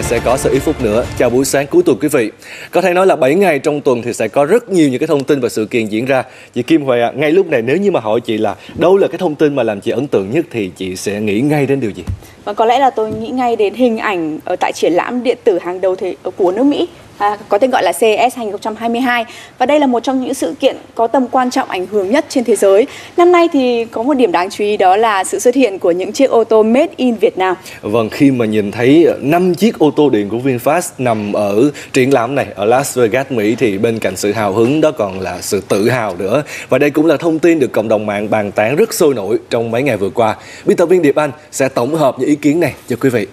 sẽ có sự ít phút nữa. Chào buổi sáng cuối tuần quý vị. Có thể nói là 7 ngày trong tuần thì sẽ có rất nhiều những cái thông tin và sự kiện diễn ra. Chị Kim Huệ à, ngay lúc này nếu như mà hỏi chị là đâu là cái thông tin mà làm chị ấn tượng nhất thì chị sẽ nghĩ ngay đến điều gì? Và có lẽ là tôi nghĩ ngay đến hình ảnh ở tại triển lãm điện tử hàng đầu thế của nước Mỹ à, có tên gọi là CES 2022 và đây là một trong những sự kiện có tầm quan trọng ảnh hưởng nhất trên thế giới. Năm nay thì có một điểm đáng chú ý đó là sự xuất hiện của những chiếc ô tô made in Việt Nam. Vâng, khi mà nhìn thấy 5 chiếc ô tô điện của VinFast nằm ở triển lãm này ở Las Vegas, Mỹ thì bên cạnh sự hào hứng đó còn là sự tự hào nữa. Và đây cũng là thông tin được cộng đồng mạng bàn tán rất sôi nổi trong mấy ngày vừa qua. Biên tập viên Điệp Anh sẽ tổng hợp những ý kiến này cho quý vị.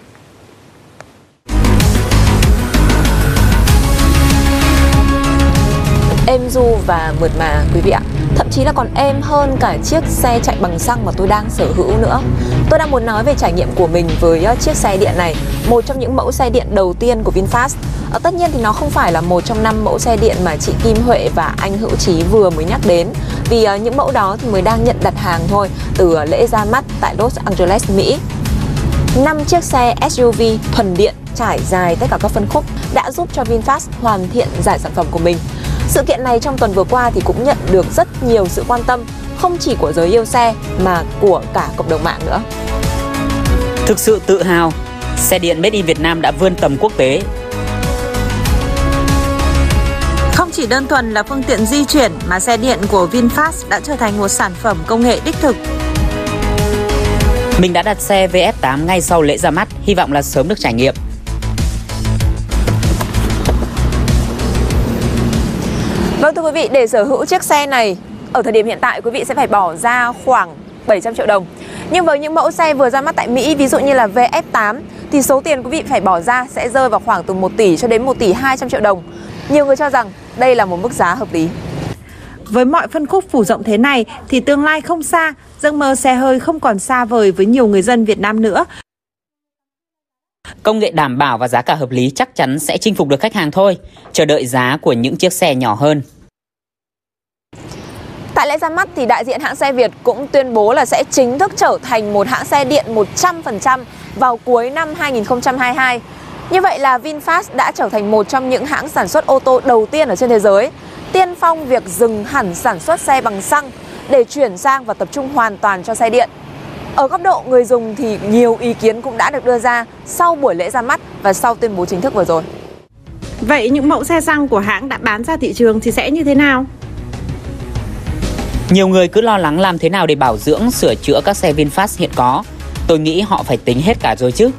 Êm du và mượt mà quý vị ạ. Thậm chí là còn êm hơn cả chiếc xe chạy bằng xăng mà tôi đang sở hữu nữa. Tôi đang muốn nói về trải nghiệm của mình với ờ, chiếc xe điện này một trong những mẫu xe điện đầu tiên của VinFast. Ở tất nhiên thì nó không phải là một trong năm mẫu xe điện mà chị Kim Huệ và anh Hữu Trí vừa mới nhắc đến. Vì ờ, những mẫu đó thì mới đang nhận đặt hàng thôi từ lễ ra mắt tại Los Angeles, Mỹ. 5 chiếc xe SUV thuần điện trải dài tất cả các phân khúc đã giúp cho VinFast hoàn thiện giải sản phẩm của mình sự kiện này trong tuần vừa qua thì cũng nhận được rất nhiều sự quan tâm không chỉ của giới yêu xe mà của cả cộng đồng mạng nữa. Thực sự tự hào, xe điện Made in Việt Nam đã vươn tầm quốc tế. Không chỉ đơn thuần là phương tiện di chuyển mà xe điện của VinFast đã trở thành một sản phẩm công nghệ đích thực. Mình đã đặt xe VF8 ngay sau lễ ra mắt, hy vọng là sớm được trải nghiệm. Quý vị, để sở hữu chiếc xe này ở thời điểm hiện tại quý vị sẽ phải bỏ ra khoảng 700 triệu đồng. Nhưng với những mẫu xe vừa ra mắt tại Mỹ, ví dụ như là VF8 thì số tiền quý vị phải bỏ ra sẽ rơi vào khoảng từ 1 tỷ cho đến 1 tỷ 200 triệu đồng. Nhiều người cho rằng đây là một mức giá hợp lý. Với mọi phân khúc phủ rộng thế này thì tương lai không xa, giấc mơ xe hơi không còn xa vời với nhiều người dân Việt Nam nữa. Công nghệ đảm bảo và giá cả hợp lý chắc chắn sẽ chinh phục được khách hàng thôi. Chờ đợi giá của những chiếc xe nhỏ hơn. Tại lễ ra mắt thì đại diện hãng xe Việt cũng tuyên bố là sẽ chính thức trở thành một hãng xe điện 100% vào cuối năm 2022. Như vậy là VinFast đã trở thành một trong những hãng sản xuất ô tô đầu tiên ở trên thế giới, tiên phong việc dừng hẳn sản xuất xe bằng xăng để chuyển sang và tập trung hoàn toàn cho xe điện. Ở góc độ người dùng thì nhiều ý kiến cũng đã được đưa ra sau buổi lễ ra mắt và sau tuyên bố chính thức vừa rồi. Vậy những mẫu xe xăng của hãng đã bán ra thị trường thì sẽ như thế nào? Nhiều người cứ lo lắng làm thế nào để bảo dưỡng, sửa chữa các xe VinFast hiện có. Tôi nghĩ họ phải tính hết cả rồi chứ.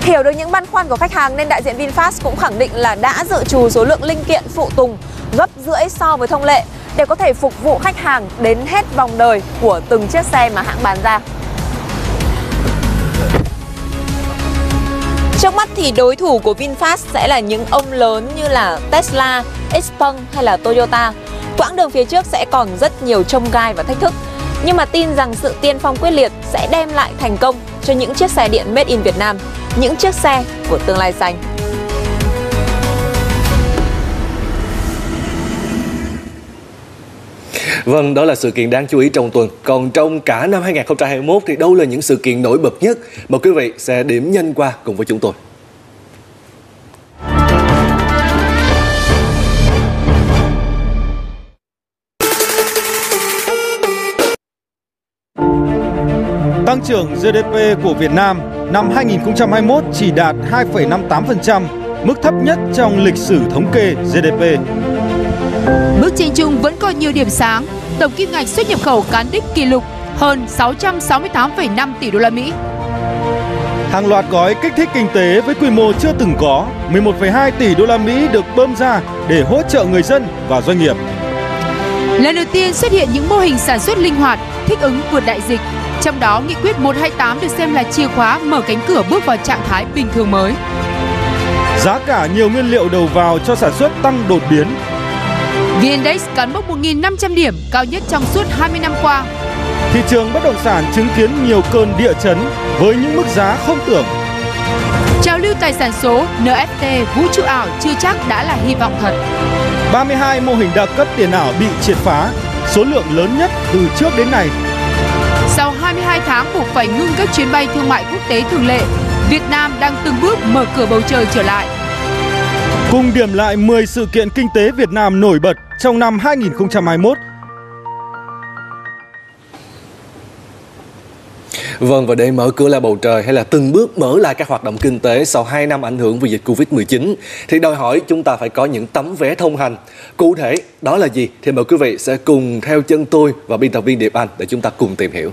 Hiểu được những băn khoăn của khách hàng nên đại diện VinFast cũng khẳng định là đã dự trù số lượng linh kiện phụ tùng gấp rưỡi so với thông lệ để có thể phục vụ khách hàng đến hết vòng đời của từng chiếc xe mà hãng bán ra. Trước mắt thì đối thủ của VinFast sẽ là những ông lớn như là Tesla, Xpeng hay là Toyota. Quãng đường phía trước sẽ còn rất nhiều trông gai và thách thức. Nhưng mà tin rằng sự tiên phong quyết liệt sẽ đem lại thành công cho những chiếc xe điện made in Việt Nam, những chiếc xe của tương lai xanh. Vâng, đó là sự kiện đáng chú ý trong tuần. Còn trong cả năm 2021 thì đâu là những sự kiện nổi bật nhất? Mời quý vị sẽ điểm nhanh qua cùng với chúng tôi. Tăng trưởng GDP của Việt Nam năm 2021 chỉ đạt 2,58%, mức thấp nhất trong lịch sử thống kê GDP. Bức tranh chung vẫn còn nhiều điểm sáng. Tổng kim ngạch xuất nhập khẩu cán đích kỷ lục hơn 668,5 tỷ đô la Mỹ. Hàng loạt gói kích thích kinh tế với quy mô chưa từng có, 11,2 tỷ đô la Mỹ được bơm ra để hỗ trợ người dân và doanh nghiệp. Lần đầu tiên xuất hiện những mô hình sản xuất linh hoạt, thích ứng vượt đại dịch. Trong đó, nghị quyết 128 được xem là chìa khóa mở cánh cửa bước vào trạng thái bình thường mới. Giá cả nhiều nguyên liệu đầu vào cho sản xuất tăng đột biến, VN-Index cán mốc 1.500 điểm, cao nhất trong suốt 20 năm qua. Thị trường bất động sản chứng kiến nhiều cơn địa chấn với những mức giá không tưởng. Trào lưu tài sản số, NFT, vũ trụ ảo chưa chắc đã là hy vọng thật. 32 mô hình đa cấp tiền ảo bị triệt phá, số lượng lớn nhất từ trước đến nay. Sau 22 tháng buộc phải ngưng các chuyến bay thương mại quốc tế thường lệ, Việt Nam đang từng bước mở cửa bầu trời trở lại. Cùng điểm lại 10 sự kiện kinh tế Việt Nam nổi bật trong năm 2021 Vâng và để mở cửa lại bầu trời hay là từng bước mở lại các hoạt động kinh tế sau 2 năm ảnh hưởng vì dịch Covid-19 thì đòi hỏi chúng ta phải có những tấm vé thông hành. Cụ thể, đó là gì thì mời quý vị sẽ cùng theo chân tôi và biên tập viên Điệp Anh để chúng ta cùng tìm hiểu.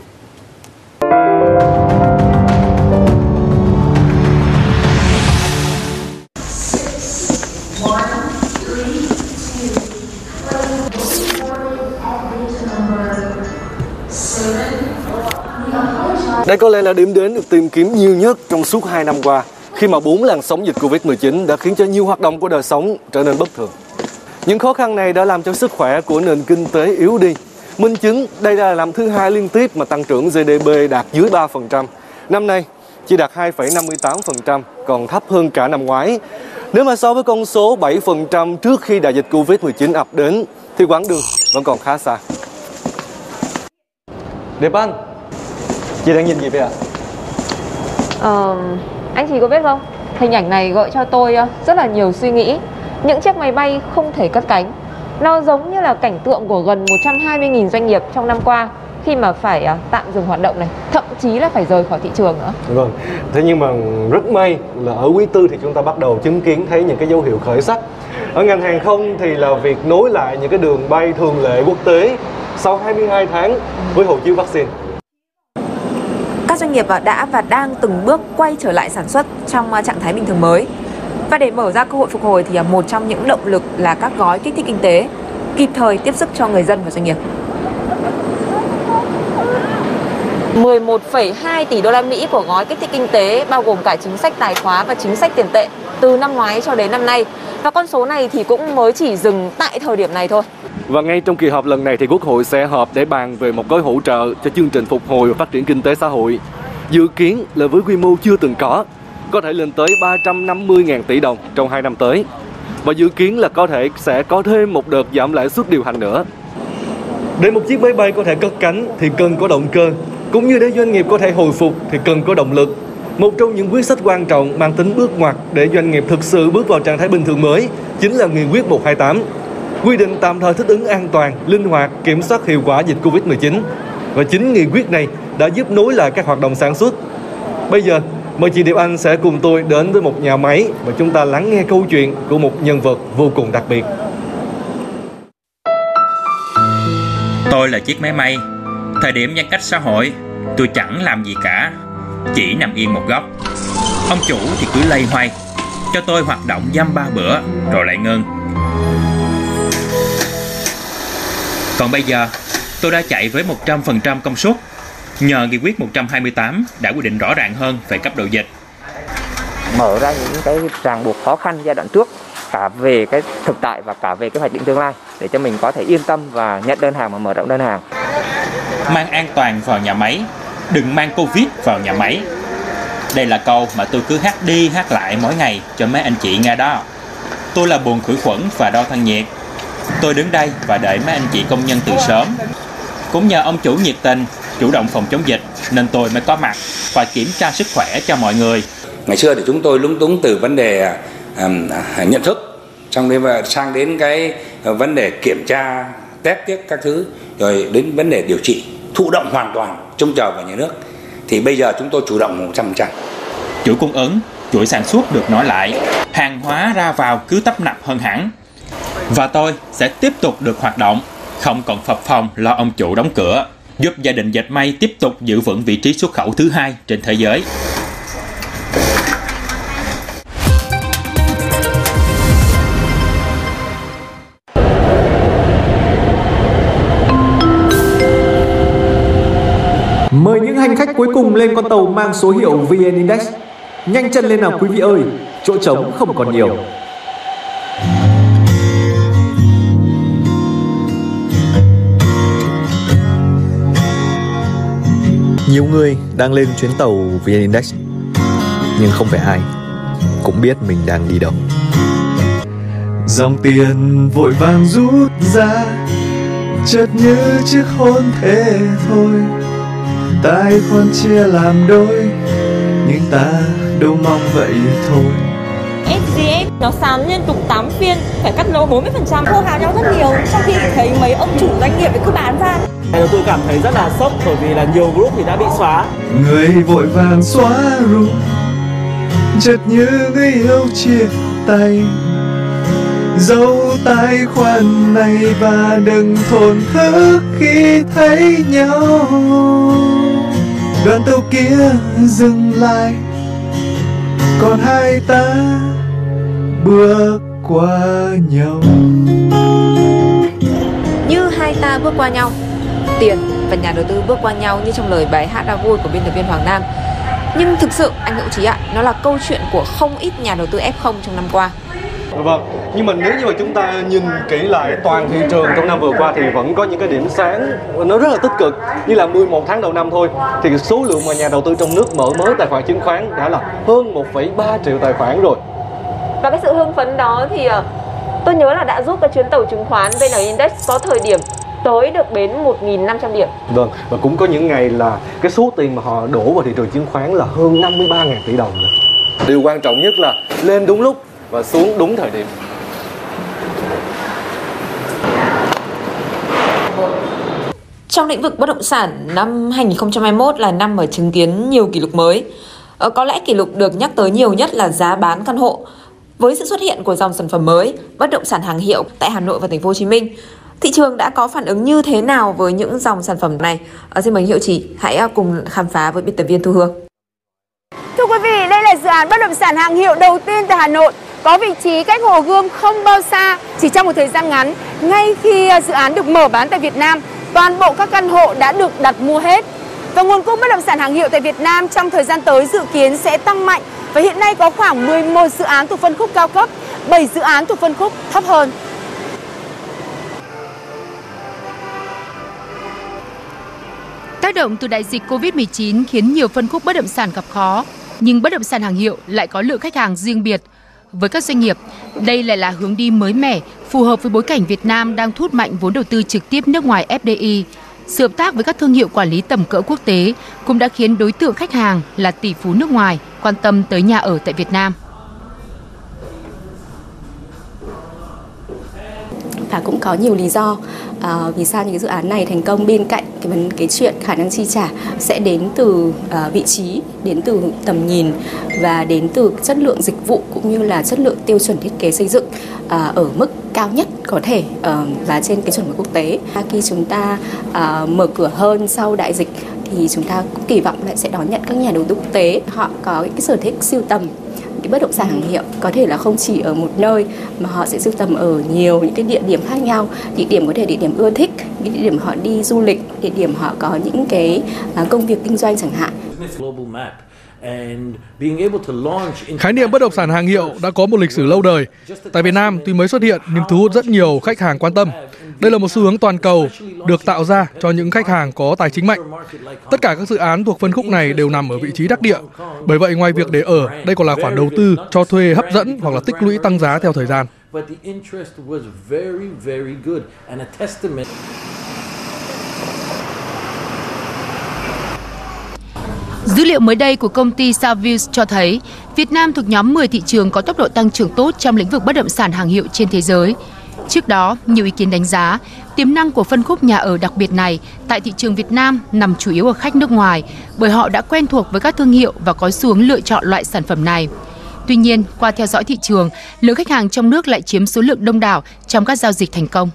Đây có lẽ là điểm đến được tìm kiếm nhiều nhất trong suốt 2 năm qua khi mà bốn làn sóng dịch Covid-19 đã khiến cho nhiều hoạt động của đời sống trở nên bất thường. Những khó khăn này đã làm cho sức khỏe của nền kinh tế yếu đi. Minh chứng đây là năm thứ hai liên tiếp mà tăng trưởng GDP đạt dưới 3%. Năm nay chỉ đạt 2,58%, còn thấp hơn cả năm ngoái. Nếu mà so với con số 7% trước khi đại dịch Covid-19 ập đến thì quãng đường vẫn còn khá xa. Đẹp Anh, Chị đang nhìn gì vậy ạ? Ờ, anh chị có biết không? Hình ảnh này gợi cho tôi ờ, rất là nhiều suy nghĩ. Những chiếc máy bay không thể cất cánh. Nó giống như là cảnh tượng của gần 120.000 doanh nghiệp trong năm qua khi mà phải ờ, tạm dừng hoạt động này, thậm chí là phải rời khỏi thị trường nữa. Vâng, thế nhưng mà rất may là ở quý tư thì chúng ta bắt đầu chứng kiến thấy những cái dấu hiệu khởi sắc. Ở ngành hàng không thì là việc nối lại những cái đường bay thường lệ quốc tế sau 22 tháng với hộ chiếu vaccine các doanh nghiệp à, đã và đang từng bước quay trở lại sản xuất trong à, trạng thái bình thường mới. Và để mở ra cơ hội phục hồi thì à, một trong những động lực là các gói kích thích kinh tế kịp thời tiếp sức cho người dân và doanh nghiệp. 11,2 tỷ đô la Mỹ của gói kích thích kinh tế bao gồm cả chính sách tài khóa và chính sách tiền tệ từ năm ngoái cho đến năm nay. Và con số này thì cũng mới chỉ dừng tại thời điểm này thôi. Và ngay trong kỳ họp lần này thì Quốc hội sẽ họp để bàn về một gói hỗ trợ cho chương trình phục hồi và phát triển kinh tế xã hội. Dự kiến là với quy mô chưa từng có, có thể lên tới 350.000 tỷ đồng trong 2 năm tới. Và dự kiến là có thể sẽ có thêm một đợt giảm lãi suất điều hành nữa. Để một chiếc máy bay có thể cất cánh thì cần có động cơ, cũng như để doanh nghiệp có thể hồi phục thì cần có động lực. Một trong những quyết sách quan trọng mang tính bước ngoặt để doanh nghiệp thực sự bước vào trạng thái bình thường mới chính là nghị quyết 128 quy định tạm thời thích ứng an toàn, linh hoạt, kiểm soát hiệu quả dịch Covid-19. Và chính nghị quyết này đã giúp nối lại các hoạt động sản xuất. Bây giờ, mời chị Điệp Anh sẽ cùng tôi đến với một nhà máy và chúng ta lắng nghe câu chuyện của một nhân vật vô cùng đặc biệt. Tôi là chiếc máy may. Thời điểm giãn cách xã hội, tôi chẳng làm gì cả, chỉ nằm yên một góc. Ông chủ thì cứ lây hoay, cho tôi hoạt động dăm ba bữa rồi lại ngưng. Còn bây giờ, tôi đã chạy với 100% công suất. Nhờ nghị quyết 128 đã quy định rõ ràng hơn về cấp độ dịch. Mở ra những cái ràng buộc khó khăn giai đoạn trước cả về cái thực tại và cả về cái hoạch định tương lai để cho mình có thể yên tâm và nhận đơn hàng và mở rộng đơn hàng. Mang an toàn vào nhà máy, đừng mang Covid vào nhà máy. Đây là câu mà tôi cứ hát đi hát lại mỗi ngày cho mấy anh chị nghe đó. Tôi là buồn khử khuẩn và đo thân nhiệt Tôi đứng đây và đợi mấy anh chị công nhân từ sớm. Cũng nhờ ông chủ nhiệt tình, chủ động phòng chống dịch nên tôi mới có mặt và kiểm tra sức khỏe cho mọi người. Ngày xưa thì chúng tôi lúng túng từ vấn đề um, nhận thức xong đến sang đến cái vấn đề kiểm tra test tiếp các thứ rồi đến vấn đề điều trị thụ động hoàn toàn trông chờ vào nhà nước thì bây giờ chúng tôi chủ động 100%. Chuỗi cung ứng, chuỗi sản xuất được nói lại, hàng hóa ra vào cứ tấp nập hơn hẳn và tôi sẽ tiếp tục được hoạt động, không còn phập phòng lo ông chủ đóng cửa, giúp gia đình dệt may tiếp tục giữ vững vị trí xuất khẩu thứ hai trên thế giới. Mời những hành khách cuối cùng lên con tàu mang số hiệu VN Index. Nhanh chân lên nào quý vị ơi, chỗ trống không còn nhiều. Nhiều người đang lên chuyến tàu VN Index, Nhưng không phải ai cũng biết mình đang đi đâu. Dòng tiền vội vàng rút ra, Chợt như chiếc hôn thế thôi. Tài khoản chia làm đôi, Nhưng ta đâu mong vậy thôi. SGS nó sàn liên tục 8 phiên phải cắt lỗ 40% hô hào nhau rất nhiều trong khi thấy mấy ông chủ doanh nghiệp cứ bán ra. Tôi cảm thấy rất là sốc bởi vì là nhiều group thì đã bị xóa. Người vội vàng xóa ru chợt nhớ người yêu chia tay. Dấu tài khoản này và đừng thổn thức khi thấy nhau. Đoàn tàu kia dừng lại còn hai ta bước qua nhau. Như hai ta bước qua nhau Tiền và nhà đầu tư bước qua nhau như trong lời bài hát đã vui của biên tập viên Hoàng Nam. Nhưng thực sự anh Hữu Trí ạ, nó là câu chuyện của không ít nhà đầu tư F0 trong năm qua. Vâng, nhưng mà nếu như mà chúng ta nhìn kỹ lại toàn thị trường trong năm vừa qua thì vẫn có những cái điểm sáng nó rất là tích cực như là 11 tháng đầu năm thôi thì số lượng mà nhà đầu tư trong nước mở mới tài khoản chứng khoán đã là hơn 1,3 triệu tài khoản rồi. Và cái sự hưng phấn đó thì ờ, tôi nhớ là đã giúp cái chuyến tàu chứng khoán VN Index có thời điểm tới được bến 1.500 điểm. Vâng, và cũng có những ngày là cái số tiền mà họ đổ vào thị trường chứng khoán là hơn 53.000 tỷ đồng nữa. Điều quan trọng nhất là lên đúng lúc và xuống đúng thời điểm. Trong lĩnh vực bất động sản, năm 2021 là năm mà chứng kiến nhiều kỷ lục mới. Ờ, có lẽ kỷ lục được nhắc tới nhiều nhất là giá bán căn hộ. Với sự xuất hiện của dòng sản phẩm mới, bất động sản hàng hiệu tại Hà Nội và Thành phố Hồ Chí Minh, thị trường đã có phản ứng như thế nào với những dòng sản phẩm này? À, xin mời Hiệu Chỉ hãy ờ, cùng khám phá với biên tập viên Thu Hương. Thưa quý vị, đây là dự án bất động sản hàng hiệu đầu tiên tại Hà Nội có vị trí cách Hồ Gươm không bao xa. Chỉ trong một thời gian ngắn, ngay khi à, dự án được mở bán tại Việt Nam, toàn bộ các căn hộ đã được đặt mua hết. Và nguồn cung bất động sản hàng hiệu tại Việt Nam trong thời gian tới dự kiến sẽ tăng mạnh và hiện nay có khoảng 11 dự án thuộc phân khúc cao cấp, 7 dự án thuộc phân khúc thấp hơn. Tác động từ đại dịch Covid-19 khiến nhiều phân khúc bất động sản gặp khó, nhưng bất động sản hàng hiệu lại có lượng khách hàng riêng biệt. Với các doanh nghiệp, đây lại là hướng đi mới mẻ, phù hợp với bối cảnh Việt Nam đang thu hút mạnh vốn đầu tư trực tiếp nước ngoài FDI. Sự hợp tác với các thương hiệu quản lý tầm cỡ quốc tế cũng đã khiến đối tượng khách hàng là tỷ phú nước ngoài quan tâm tới nhà ở tại Việt Nam. và cũng có nhiều lý do à, vì sao những cái dự án này thành công bên cạnh cái vấn cái chuyện khả năng chi trả sẽ đến từ uh, vị trí đến từ tầm nhìn và đến từ chất lượng dịch vụ cũng như là chất lượng tiêu chuẩn thiết kế xây dựng uh, ở mức cao nhất có thể uh, và trên cái chuẩn mực quốc tế. Khi chúng ta uh, mở cửa hơn sau đại dịch thì chúng ta cũng kỳ vọng lại sẽ đón nhận các nhà đầu tư quốc tế. Họ có cái sở thích siêu tầm cái bất động sản hàng hiệu, có thể là không chỉ ở một nơi mà họ sẽ sưu tầm ở nhiều những cái địa điểm khác nhau, địa điểm có thể địa điểm ưa thích, những địa điểm họ đi du lịch, địa điểm họ có những cái à, công việc kinh doanh chẳng hạn. Khái niệm bất động sản hàng hiệu đã có một lịch sử lâu đời. Tại Việt Nam tuy mới xuất hiện nhưng thu hút rất nhiều khách hàng quan tâm. Đây là một xu hướng toàn cầu được tạo ra cho những khách hàng có tài chính mạnh. Tất cả các dự án thuộc phân khúc này đều nằm ở vị trí đắc địa. Bởi vậy ngoài việc để ở, đây còn là khoản đầu tư cho thuê hấp dẫn hoặc là tích lũy tăng giá theo thời gian. Dữ liệu mới đây của công ty Savills cho thấy Việt Nam thuộc nhóm 10 thị trường có tốc độ tăng trưởng tốt trong lĩnh vực bất động sản hàng hiệu trên thế giới. Trước đó, nhiều ý kiến đánh giá tiềm năng của phân khúc nhà ở đặc biệt này tại thị trường Việt Nam nằm chủ yếu ở khách nước ngoài bởi họ đã quen thuộc với các thương hiệu và có xu hướng lựa chọn loại sản phẩm này. Tuy nhiên, qua theo dõi thị trường, lượng khách hàng trong nước lại chiếm số lượng đông đảo trong các giao dịch thành công.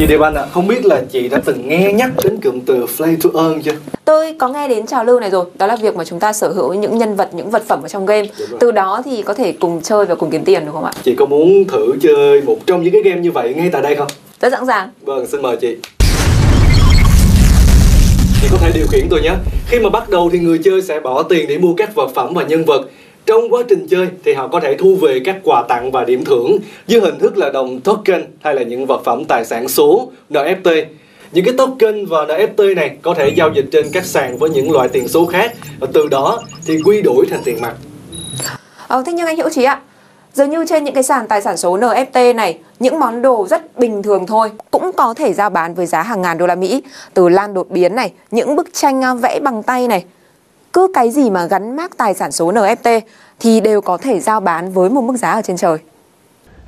Chị Điệp Anh ạ, à, không biết là chị đã từng nghe nhắc đến cụm từ play to earn chưa? Tôi có nghe đến trào lưu này rồi, đó là việc mà chúng ta sở hữu những nhân vật, những vật phẩm ở trong game. Từ đó thì có thể cùng chơi và cùng kiếm tiền đúng không ạ? Chị có muốn thử chơi một trong những cái game như vậy ngay tại đây không? Rất sẵn sàng. Vâng, xin mời chị. Chị có thể điều khiển tôi nhé. Khi mà bắt đầu thì người chơi sẽ bỏ tiền để mua các vật phẩm và nhân vật trong quá trình chơi thì họ có thể thu về các quà tặng và điểm thưởng dưới hình thức là đồng token hay là những vật phẩm tài sản số NFT. Những cái token và NFT này có thể giao dịch trên các sàn với những loại tiền số khác và từ đó thì quy đổi thành tiền mặt. Ờ, thế nhưng anh Hữu Trí ạ, Dường như trên những cái sàn tài sản số NFT này, những món đồ rất bình thường thôi cũng có thể giao bán với giá hàng ngàn đô la Mỹ. Từ lan đột biến này, những bức tranh à, vẽ bằng tay này, cứ cái gì mà gắn mác tài sản số NFT thì đều có thể giao bán với một mức giá ở trên trời.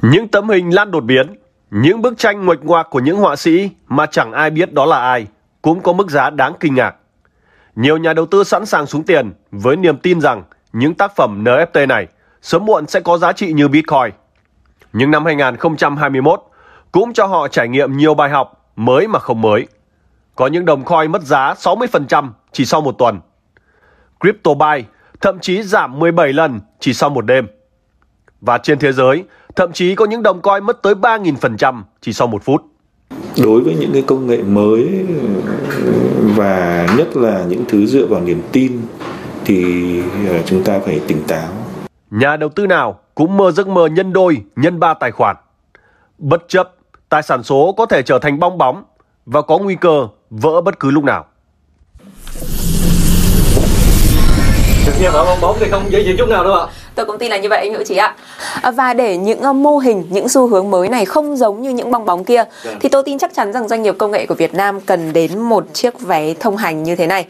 Những tấm hình lan đột biến, những bức tranh nguệch ngoạc của những họa sĩ mà chẳng ai biết đó là ai cũng có mức giá đáng kinh ngạc. Nhiều nhà đầu tư sẵn sàng xuống tiền với niềm tin rằng những tác phẩm NFT này sớm muộn sẽ có giá trị như Bitcoin. Nhưng năm 2021 cũng cho họ trải nghiệm nhiều bài học mới mà không mới. Có những đồng coin mất giá 60% chỉ sau một tuần. CryptoBuy thậm chí giảm 17 lần chỉ sau một đêm. Và trên thế giới, thậm chí có những đồng coin mất tới 3.000% chỉ sau một phút. Đối với những cái công nghệ mới và nhất là những thứ dựa vào niềm tin thì ờ, chúng ta phải tỉnh táo. Nhà đầu tư nào cũng mơ giấc mơ nhân đôi, nhân ba tài khoản. Bất chấp, tài sản số có thể trở thành bong bóng và có nguy cơ vỡ bất cứ lúc nào. Nghe bảo bong bóng thì không dễ chịu chút nào đâu ạ. Tôi cũng tin là như vậy anh Hữu Trí ạ. À, Và để những uh, mô hình, những xu hướng mới này không giống như những bong bóng kia Vâng. thì tôi tin chắc chắn rằng doanh nghiệp công nghệ của Việt Nam cần đến một chiếc vé thông hành như thế này.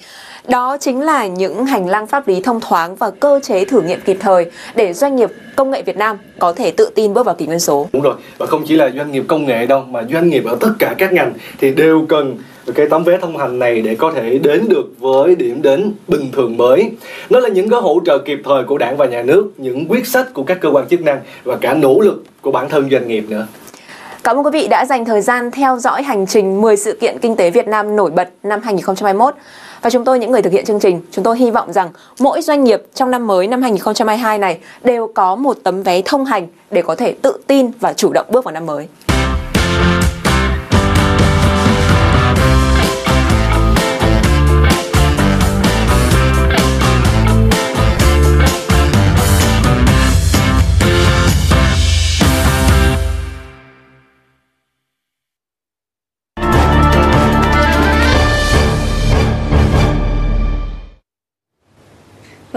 Đó chính là những hành lang pháp lý thông thoáng và cơ chế thử nghiệm kịp thời để doanh nghiệp công nghệ Việt Nam có thể tự tin bước vào kỷ nguyên số. Đúng rồi, và không chỉ là doanh nghiệp công nghệ đâu mà doanh nghiệp ở tất cả các ngành thì đều cần cái tấm vé thông hành này để có thể đến được với điểm đến bình thường mới. Nó là những cái hỗ trợ kịp thời của đảng và nhà nước, những quyết sách của các cơ quan chức năng và cả nỗ lực của bản thân doanh nghiệp nữa. Cảm ơn quý vị đã dành thời gian theo dõi hành trình 10 sự kiện kinh tế Việt Nam nổi bật năm 2021. Và chúng tôi những người thực hiện chương trình, chúng tôi hy vọng rằng mỗi doanh nghiệp trong năm mới năm 2022 này đều có một tấm vé thông hành để có thể tự tin và chủ động bước vào năm mới.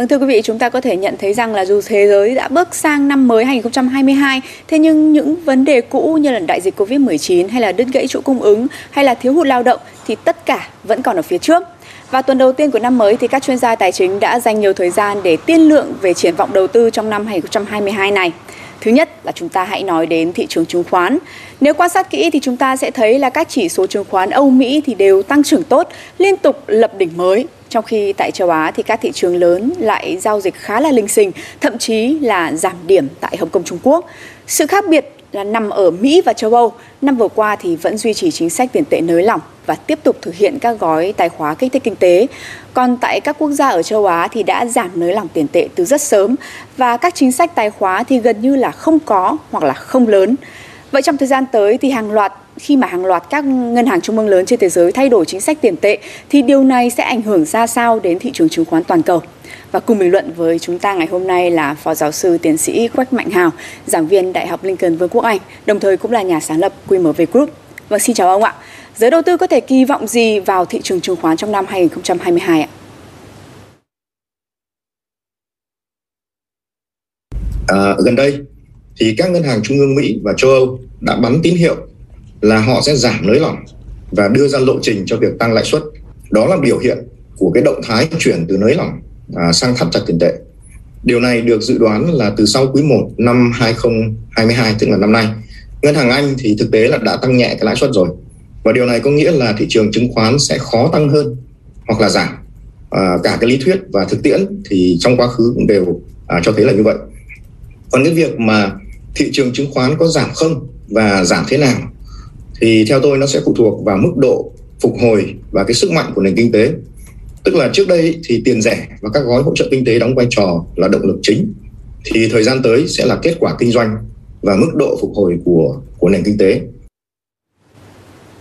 Vâng thưa quý vị, chúng ta có thể nhận thấy rằng là dù thế giới đã bước sang năm mới 2022, thế nhưng những vấn đề cũ như là đại dịch Covid-19 hay là đứt gãy chuỗi cung ứng hay là thiếu hụt lao động thì tất cả vẫn còn ở phía trước. Và tuần đầu tiên của năm mới thì các chuyên gia tài chính đã dành nhiều thời gian để tiên lượng về triển vọng đầu tư trong năm 2022 này. Thứ nhất là chúng ta hãy nói đến thị trường chứng khoán. Nếu quan sát kỹ thì chúng ta sẽ thấy là các chỉ số chứng khoán Âu Mỹ thì đều tăng trưởng tốt, liên tục lập đỉnh mới. Trong khi tại châu Á thì các thị trường lớn lại giao dịch khá là linh sinh, thậm chí là giảm điểm tại Hồng Kông Trung Quốc. Sự khác biệt là nằm ở Mỹ và châu Âu. Năm vừa qua thì vẫn duy trì chính sách tiền tệ nới lỏng và tiếp tục thực hiện các gói tài khóa kích thích kinh tế. Còn tại các quốc gia ở châu Á thì đã giảm nới lỏng tiền tệ từ rất sớm và các chính sách tài khóa thì gần như là không có hoặc là không lớn. Vậy trong thời gian tới thì hàng loạt khi mà hàng loạt các ngân hàng trung ương lớn trên thế giới thay đổi chính sách tiền tệ thì điều này sẽ ảnh hưởng ra sao đến thị trường chứng khoán toàn cầu? Và cùng bình luận với chúng ta ngày hôm nay là Phó Giáo sư Tiến sĩ Quách Mạnh Hào, giảng viên Đại học Lincoln Vương quốc Anh, đồng thời cũng là nhà sáng lập QMV Group. Và xin chào ông ạ. Giới đầu tư có thể kỳ vọng gì vào thị trường chứng khoán trong năm 2022 ạ? À, gần đây thì các ngân hàng trung ương Mỹ và châu Âu đã bắn tín hiệu là họ sẽ giảm nới lỏng và đưa ra lộ trình cho việc tăng lãi suất. Đó là biểu hiện của cái động thái chuyển từ nới lỏng à, sang thắt chặt tiền tệ. Điều này được dự đoán là từ sau quý 1 năm 2022 tức là năm nay. Ngân hàng Anh thì thực tế là đã tăng nhẹ cái lãi suất rồi. Và điều này có nghĩa là thị trường chứng khoán sẽ khó tăng hơn hoặc là giảm. À, cả cái lý thuyết và thực tiễn thì trong quá khứ cũng đều à, cho thấy là như vậy. Còn cái việc mà thị trường chứng khoán có giảm không và giảm thế nào thì theo tôi nó sẽ phụ thuộc vào mức độ phục hồi và cái sức mạnh của nền kinh tế. Tức là trước đây thì tiền rẻ và các gói hỗ trợ kinh tế đóng vai trò là động lực chính. Thì thời gian tới sẽ là kết quả kinh doanh và mức độ phục hồi của của nền kinh tế.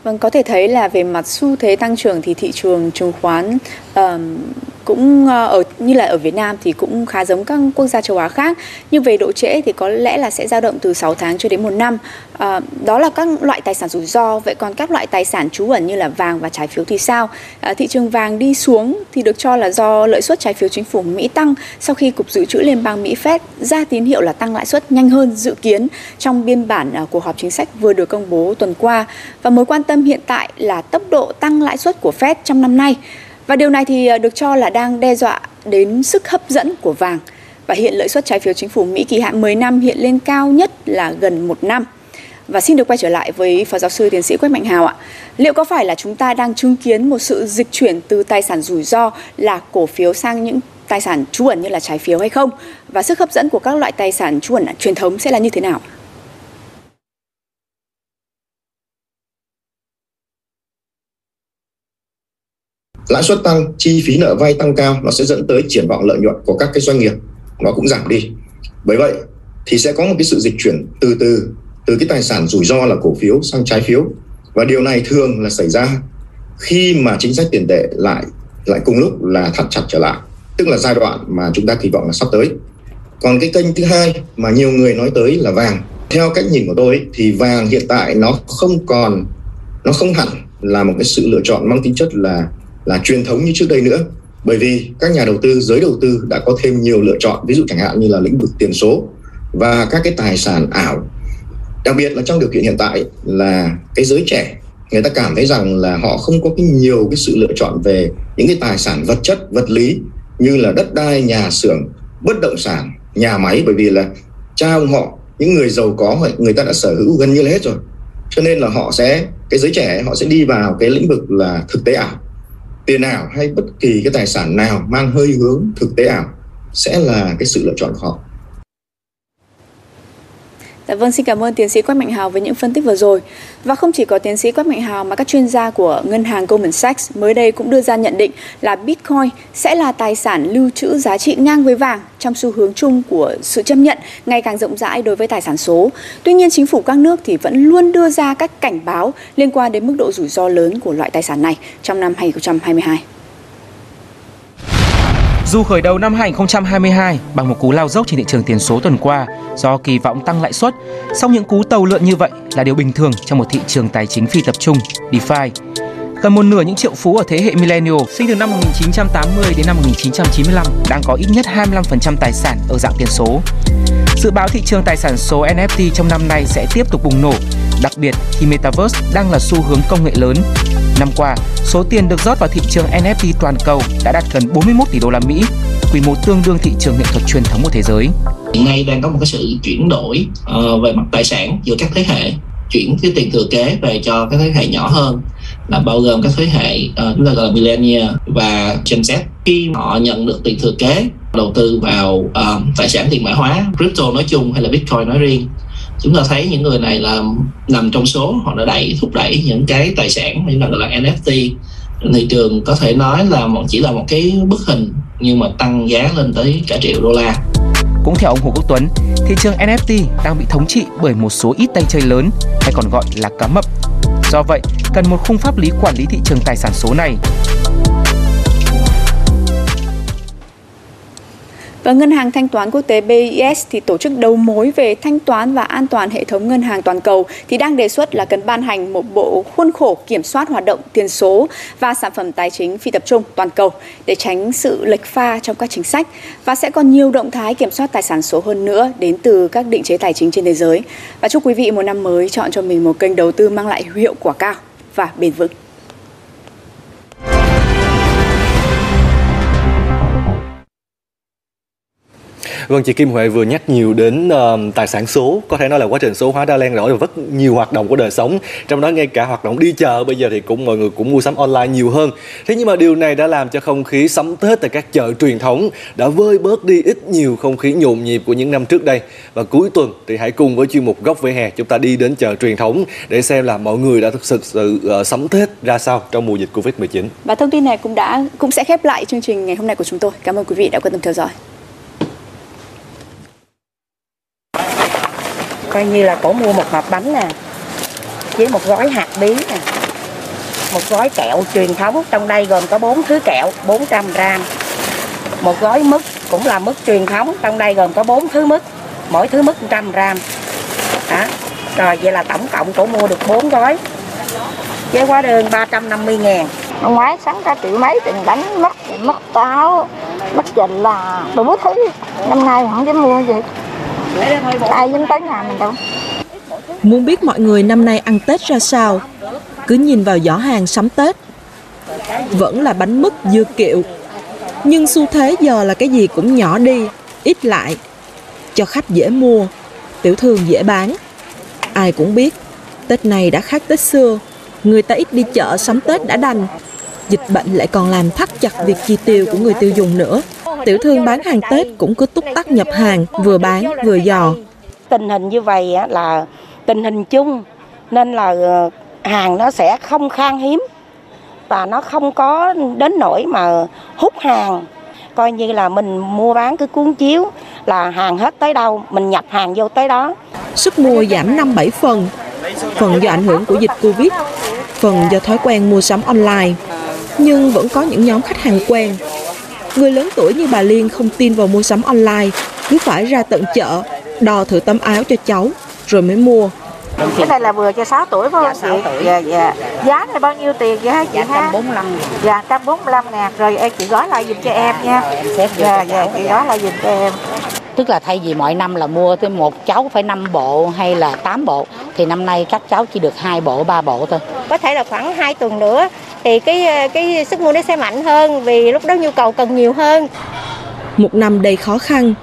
Vâng, có thể thấy là về mặt xu thế tăng trưởng thì thị trường chứng khoán um, cũng ờ, ở như là ở Việt Nam thì cũng khá giống các quốc gia châu Á khác. Nhưng về độ trễ thì có lẽ là sẽ dao động từ 6 tháng cho đến một năm. À, đó là các loại tài sản rủi ro. Vậy còn các loại tài sản trú ẩn như là vàng và trái phiếu thì sao? À, thị trường vàng đi xuống thì được cho là do lợi suất trái phiếu chính phủ Mỹ tăng sau khi cục dự trữ liên bang Mỹ Fed ra tín hiệu là tăng lãi suất nhanh hơn dự kiến trong biên bản à, cuộc họp chính sách vừa được công bố tuần qua. Và mối quan tâm hiện tại là tốc độ tăng lãi suất của Fed trong năm nay và điều này thì ờ, được cho là đang đe dọa đến sức hấp dẫn của vàng. Và hiện lợi suất trái phiếu chính phủ Mỹ kỳ hạn 10 năm hiện lên cao nhất là gần một năm. Và xin được quay trở lại với Phó Giáo sư Tiến sĩ Quách Mạnh Hào ạ. Liệu có phải là chúng ta đang chứng kiến một sự dịch chuyển từ tài sản rủi ro là cổ phiếu sang những tài sản trú ẩn như là trái phiếu hay không? Và sức hấp dẫn của các loại tài sản trú ẩn à, truyền thống sẽ là như thế nào? Lãi suất tăng, chi phí nợ vay tăng cao, nó sẽ dẫn tới triển vọng lợi nhuận của các cái doanh nghiệp. Nó cũng giảm đi. Bởi vậy thì sẽ có một cái sự dịch chuyển từ từ từ cái tài sản rủi ro là cổ phiếu sang trái phiếu. Và điều này thường là xảy ra khi mà chính sách tiền tệ lại lại cùng lúc là thắt chặt trở lại. Tức là giai đoạn mà chúng ta kỳ vọng là sắp tới. Còn cái kênh thứ hai mà nhiều người nói tới là vàng. Theo cách nhìn của tôi thì vàng hiện tại nó không còn, nó không hẳn là một cái sự lựa chọn mang tính chất là là truyền thống như trước đây nữa. Bởi vì các nhà đầu tư, giới đầu tư đã có thêm nhiều lựa chọn, ví dụ chẳng hạn như là lĩnh vực tiền số và các cái tài sản ảo. Đặc biệt là trong điều kiện hiện tại là cái giới trẻ, người ta cảm thấy rằng là họ không có cái nhiều cái sự lựa chọn về những cái tài sản vật chất, vật lý như là đất đai, nhà xưởng, bất động sản, nhà máy. Bởi vì là cha ông họ, những người giàu có, người ta đã sở hữu gần như là hết rồi. Cho nên là họ sẽ, cái giới trẻ họ sẽ đi vào cái lĩnh vực là thực tế ảo tiền ảo hay bất kỳ cái tài sản nào mang hơi hướng thực tế ảo sẽ là cái sự lựa chọn của họ. Dạ vâng, xin cảm ơn tiến sĩ Quách Mạnh Hào với những phân tích vừa rồi. Và không chỉ có tiến sĩ Quách Mạnh Hào mà các chuyên gia của ngân hàng Goldman Sachs mới đây cũng đưa ra nhận định là Bitcoin sẽ là tài sản lưu trữ giá trị ngang với vàng trong xu hướng chung của sự chấp nhận ngày càng rộng rãi đối với tài sản số. Tuy nhiên, chính phủ các nước thì vẫn luôn đưa ra các cảnh báo liên quan đến mức độ rủi ro lớn của loại tài sản này trong năm 2022. Dù khởi đầu năm 2022 bằng một cú lao dốc trên thị trường tiền số tuần qua do kỳ vọng tăng lãi suất, song những cú tàu lượn như vậy là điều bình thường trong một thị trường tài chính phi tập trung, DeFi. Gần một nửa những triệu phú ở thế hệ millennial sinh từ năm 1980 đến năm 1995 đang có ít nhất 25% tài sản ở dạng tiền số. Dự báo thị trường tài sản số NFT trong năm nay sẽ tiếp tục bùng nổ, đặc biệt khi Metaverse đang là xu hướng công nghệ lớn. Năm qua, số tiền được rót vào thị trường NFT toàn cầu đã đạt gần 41 tỷ đô la Mỹ, quy mô tương đương thị trường nghệ thuật truyền thống của thế giới. Hiện nay đang có một cái sự chuyển đổi uh, về mặt tài sản giữa các thế hệ, chuyển cái tiền thừa kế về cho các thế hệ nhỏ hơn là bao gồm các thế hệ uh, chúng ta gọi là millennial và Gen Z khi họ nhận được tiền thừa kế đầu tư vào uh, tài sản tiền mã hóa crypto nói chung hay là bitcoin nói riêng chúng ta thấy những người này là nằm trong số họ đã đẩy thúc đẩy những cái tài sản mà chúng gọi là NFT thị trường có thể nói là một chỉ là một cái bức hình nhưng mà tăng giá lên tới cả triệu đô la. Cũng theo ông Hồ Quốc Tuấn, thị trường NFT đang bị thống trị bởi một số ít tay chơi lớn hay còn gọi là cá mập. Do vậy, cần một khung pháp lý quản lý thị trường tài sản số này. Và Ngân hàng Thanh toán Quốc tế BIS thì tổ chức đầu mối về thanh toán và an toàn hệ thống ngân hàng toàn cầu thì đang đề xuất là cần ban hành một bộ khuôn khổ kiểm soát hoạt động tiền số và sản phẩm tài chính phi tập trung toàn cầu để tránh sự lệch pha trong các chính sách và sẽ còn nhiều động thái kiểm soát tài sản số hơn nữa đến từ các định chế tài chính trên thế giới. Và chúc quý vị một năm mới chọn cho mình một kênh đầu tư mang lại hiệu quả cao và bền vững. Vâng, chị Kim Huệ vừa nhắc nhiều đến uh, tài sản số, có thể nói là quá trình số hóa đã lan rộng rất nhiều hoạt động của đời sống, trong đó ngay cả hoạt động đi chợ bây giờ thì cũng mọi người cũng mua sắm online nhiều hơn. Thế nhưng mà điều này đã làm cho không khí sắm Tết tại các chợ truyền thống đã vơi bớt đi ít nhiều không khí nhộn nhịp của những năm trước đây. Và cuối tuần thì hãy cùng với chuyên mục góc vỉa hè chúng ta đi đến chợ truyền thống để xem là mọi người đã thực sự sự uh, sắm Tết ra sao trong mùa dịch Covid-19. Và thông tin này cũng đã cũng sẽ khép lại chương trình ngày hôm nay của chúng tôi. Cảm ơn quý vị đã quan tâm theo dõi. Coi như là cổ mua một hộp bánh nè, với một gói hạt bí nè, một gói kẹo truyền thống. Trong đây gồm có bốn thứ kẹo 400 gram. Một gói mứt cũng là mứt truyền thống. Trong đây gồm có bốn thứ mứt, mỗi thứ mứt 100 gram. Đó. rồi, vậy là tổng cộng cổ mua được bốn gói, với hóa đơn 350 ngàn. Năm ngoái sáng cả triệu mấy, tiền bánh mất mất táo mất trình là đủ thứ. Năm nay không dám mua gì ai dám tới nhà mình đâu Muốn biết mọi người năm nay ăn Tết ra sao, cứ nhìn vào giỏ hàng sắm Tết. Vẫn là bánh mứt dưa kiệu, nhưng xu thế giờ là cái gì cũng nhỏ đi, ít lại. Cho khách dễ mua, tiểu thương dễ bán. Ai cũng biết, Tết này đã khác Tết xưa, người ta ít đi chợ sắm Tết đã đành. Dịch bệnh lại còn làm thắt chặt việc chi tiêu của người tiêu dùng nữa. Tiểu thương bán hàng Tết cũng cứ túc tắc nhập hàng, vừa bán vừa dò. tình hình như vậy á, là tình hình chung nên là ờ, hàng nó sẽ không khan hiếm và nó không có đến nỗi mà hút hàng coi như là mình mua bán cái cuốn chiếu là hàng hết tới đâu mình nhập hàng vô tới đó Sức mua giảm 5-7 phần, phần do ảnh hưởng của dịch Covid, phần do thói quen mua sắm online. Nhưng vẫn có những nhóm khách hàng quen. Người lớn tuổi như bà Liên không tin vào mua sắm online, cứ phải ra tận chợ, đo thử tấm áo cho cháu, rồi mới mua. cái này là vừa cho 6 tuổi phải không chị? dạ dạ. Giá này bao nhiêu tiền vậy hả chị Dạ, ha? 145 dạ 145 ngàn. Rồi em chị gói lại giùm cho em nha. Dạ dạ chị gói lại giùm cho em. Tức là thay vì mỗi năm là mua tới một cháu phải 5 bộ hay là 8 bộ thì năm nay các cháu chỉ được hai bộ, ba bộ thôi. có thể là khoảng 2 tuần nữa thì cái ờ, cái sức mua nó sẽ mạnh hơn vì lúc đó nhu cầu cần nhiều hơn Một năm đầy khó khăn,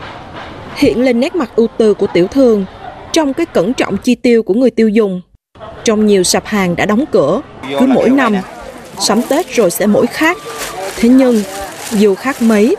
hiện lên nét mặt ưu tư của tiểu thương trong cái cẩn trọng chi tiêu của người tiêu dùng. Trong nhiều sạp hàng đã đóng cửa, cứ mỗi năm, sắm Tết rồi sẽ mỗi khác. Thế nhưng, dù khác mấy,